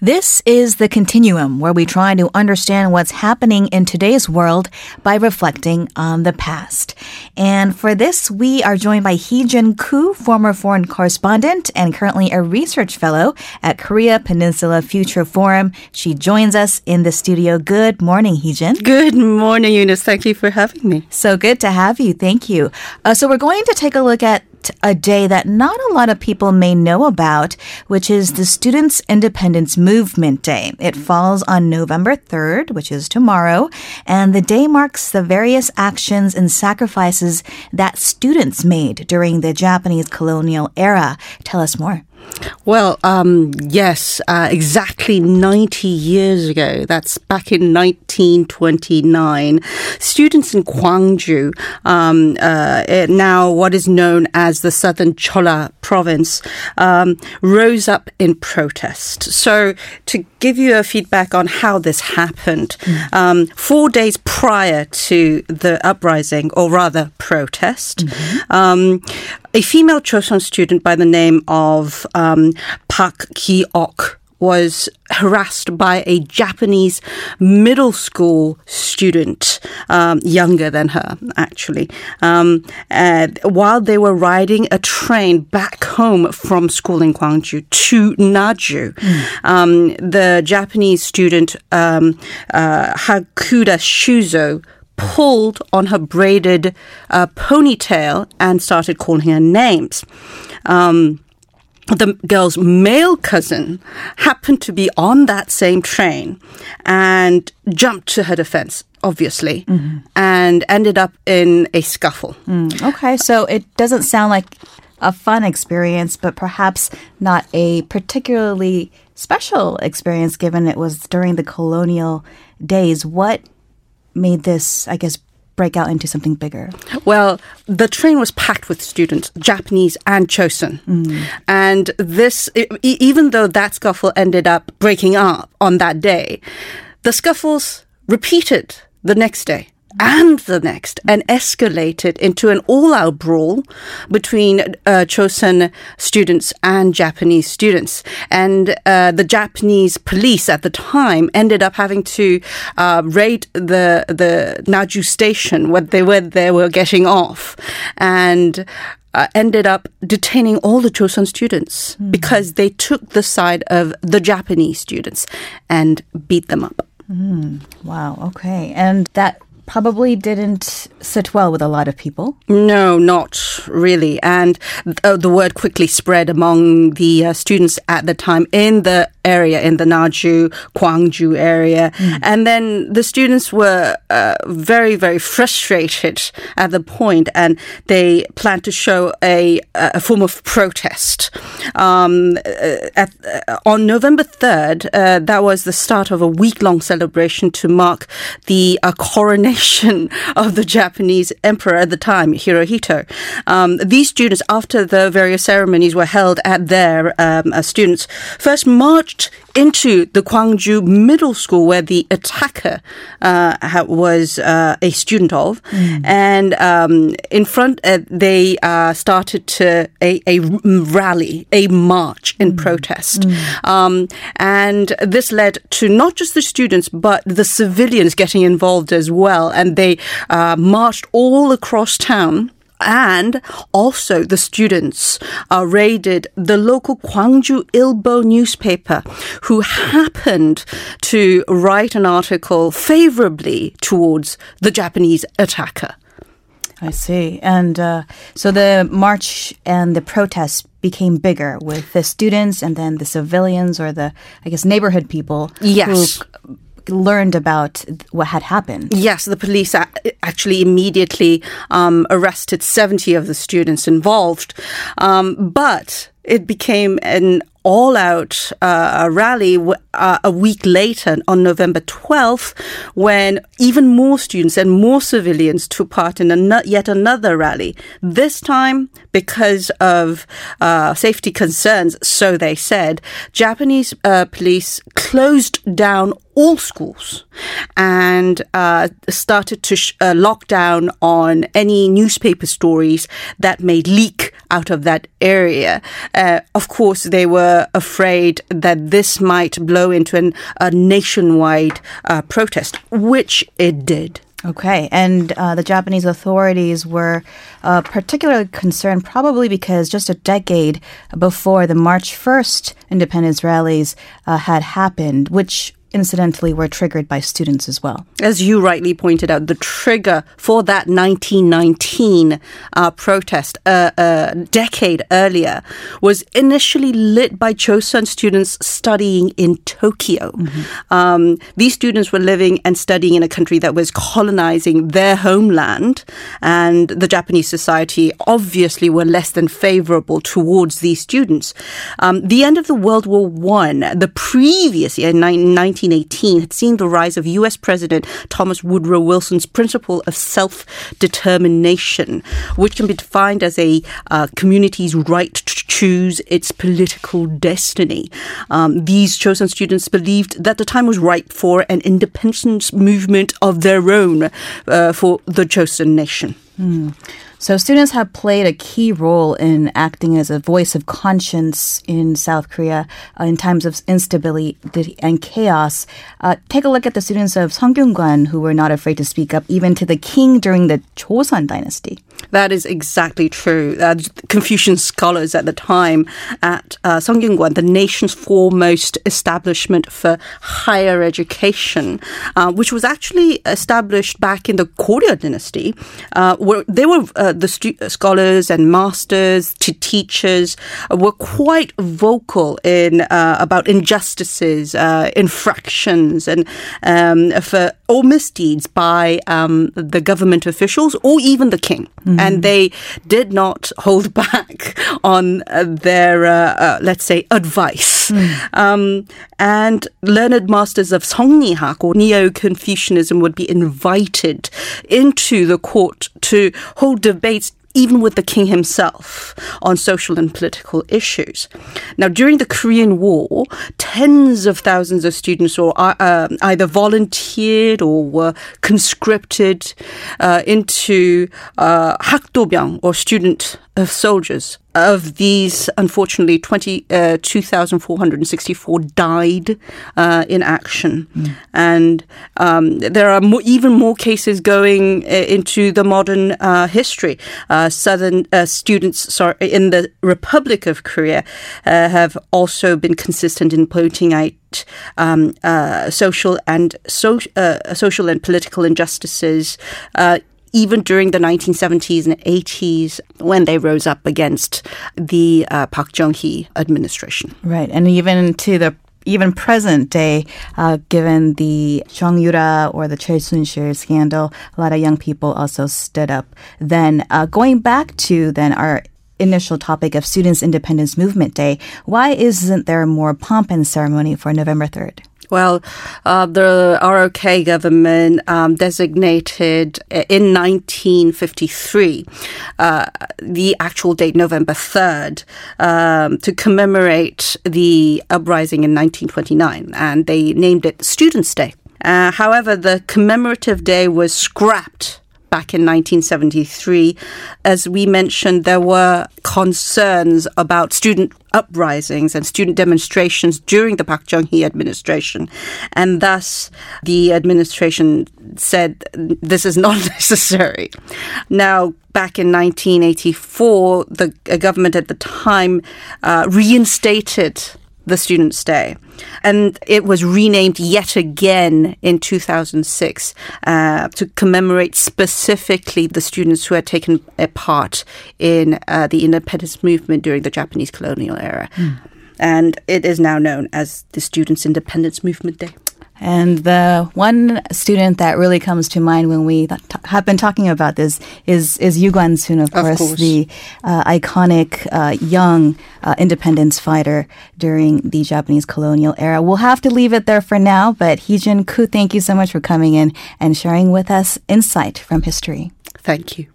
This is the continuum where we try to understand what's happening in today's world by reflecting on the past. And for this, we are joined by Heejin Koo, former foreign correspondent and currently a research fellow at Korea Peninsula Future Forum. She joins us in the studio. Good morning, Heejin. Good morning, Eunice. Thank you for having me. So good to have you. Thank you. Uh, so we're going to take a look at a day that not a lot of people may know about, which is the Students' Independence Movement Day. It falls on November 3rd, which is tomorrow, and the day marks the various actions and sacrifices that students made during the Japanese colonial era. Tell us more. Well, um, yes, uh, exactly 90 years ago, that's back in 1929, students in Gwangju, um, uh, eh, now what is known as the Southern Cholla province, um, rose up in protest. So, to give you a feedback on how this happened, um, four days prior to the uprising, or rather protest, um, a female Chosun student by the name of um, Park Ki-ok was harassed by a Japanese middle school student, um, younger than her, actually, um, and while they were riding a train back home from school in Gwangju to Naju. Um, the Japanese student, um, uh, Hakuda Shuzo, pulled on her braided uh, ponytail and started calling her names. Um, the girl's male cousin happened to be on that same train and jumped to her defense, obviously, and ended up in a scuffle. Okay, so it doesn't sound like a fun experience, but perhaps not a particularly special experience given it was during the colonial days. What made this, I guess, break out into something bigger? Well, the train was packed with students, Japanese and Chosun. Mm. And this, even though that scuffle ended up breaking up on that day, the scuffles repeated the next day. And the next, and escalated into an all-out brawl between uh, Chosun students and Japanese students. And uh, the Japanese police at the time ended up having to uh, raid the the Naju station where they were they were getting off, and. Uh, ended up detaining all the Chosun students because they took the side of the Japanese students and beat them up. Wow, okay. And that probably didn't sit well with a lot of people. No, not really. And uh, the word quickly spread among the uh, students at the time in the area, in the Naju, Gwangju area. And then the students were uh, very, very frustrated at the point and they planned to show a, a form of protest. Um, uh, at, uh, on November 3rd, uh, that was the start of a week long celebration to mark the uh, coronation of the Japanese emperor at the time, Hirohito. Um, these students, after the various ceremonies were held at their um, uh, students, first marched into the Gwangju Middle School where the attacker uh, ha- was uh, a student of, and um, in front uh, they uh, started to a, a rally, a march in protest, um, and this led to not just the students but the civilians getting involved as well, and they uh, marched all across town. And also, the students uh, raided the local Gwangju Ilbo newspaper, who happened to write an article favorably towards the Japanese attacker. I see. And uh, so the march and the protests became bigger with the students and then the civilians or the, I guess, neighborhood people Yes. who learned about what had happened. Yes, the police actually immediately um, arrested 70 of the students involved. Um, but it became an all out uh, rally uh, a week later on November 12th when even more students and more civilians took part in ano- yet another rally. This time, because of uh, safety concerns, so they said, Japanese uh, police closed down all schools and uh, started to sh- uh, lock down on any newspaper stories that may leak out of that area. Uh, of course, they were afraid that this might blow into an, a nationwide uh, protest, which it did. Okay, and uh, the Japanese authorities were uh, particularly concerned, probably because just a decade before the March 1st independence rallies uh, had happened, which incidentally were triggered by students as well. As you rightly pointed out, the trigger for that 1919 uh, protest uh, a decade earlier was initially lit by Chosun students studying in Tokyo. Mm-hmm. Um, these students were living and studying in a country that was colonizing their homeland, and the Japanese society obviously were less than favorable towards these students. Um, the end of the World War One, the previous year, 19 1918 had seen the rise of U.S. President Thomas Woodrow Wilson's principle of self determination, which can be defined as a uh, community's right to choose its political destiny. Um, these Chosun students believed that the time was ripe for an independence movement of their own uh, for the Chosun nation. Mm. So students have played a key role in acting as a voice of conscience in South Korea uh, in times of instability and chaos. Uh, take a look at the students of Seonggyungwan who were not afraid to speak up even to the king during the Joseon dynasty. That is exactly true. Uh, Confucian scholars at the time at uh, the nation's foremost establishment for higher education, uh, which was actually established back in the Goryeo dynasty, uh, where they were uh, the stu- scholars and masters to teachers were quite vocal in uh, about injustices, uh, infractions, and um, for or misdeeds by um, the government officials or even the king. Mm-hmm. And they did not hold back on uh, their, uh, uh, let's say, advice. Mm. Um, and learned masters of Seongnihak or Neo Confucianism would be invited into the court to hold debates even with the king himself on social and political issues. Now, during the Korean War, tens of thousands of students were uh, um, either volunteered or were conscripted uh, into uh, hakdobyeong or student of soldiers. Of these, unfortunately, 20, uh, 2,464 died uh, in action. Mm. And um, there are more, even more cases going uh, into the modern uh, history. Uh, southern uh, students sorry, in the Republic of Korea have also been consistent in pointing out um, social and so, social and political injustices even during the 1970s and 80s when they rose up against the uh, Park Chung-hee administration. Right, and even to the even present day, uh, given the Chung Yoo-ra or the Choi Soon-sil scandal, a lot of young people also stood up. Then uh, going back to then our initial topic of Students' Independence Movement Day, why isn't there more pomp and ceremony for November 3rd? Well, uh, the ROK government um, designated in 1953 uh, the actual date, November 3rd, um, to commemorate the uprising in 1929, and they named it Students' Day. Uh, however, the commemorative day was scrapped back in 1973. As we mentioned, there were concerns about student uprisings and student demonstrations during the Park Chung-hee administration. And thus, the administration said this is not necessary. Now, back in 1984, the government at the time uh, reinstated the Students' Day. And it was renamed yet again in 2006 uh, to commemorate specifically the students who had taken a part in uh, the independence movement during the Japanese colonial era. Mm. And it is now known as the Students' Independence Movement Day. And the one student that really comes to mind when we th- have been talking about this is is Yu Gwan-sun, of, of course, course, the uh, iconic uh, young uh, independence fighter during the Japanese colonial era. We'll have to leave it there for now, but Heejin Koo, thank you so much for coming in and sharing with us insight from history. Thank you.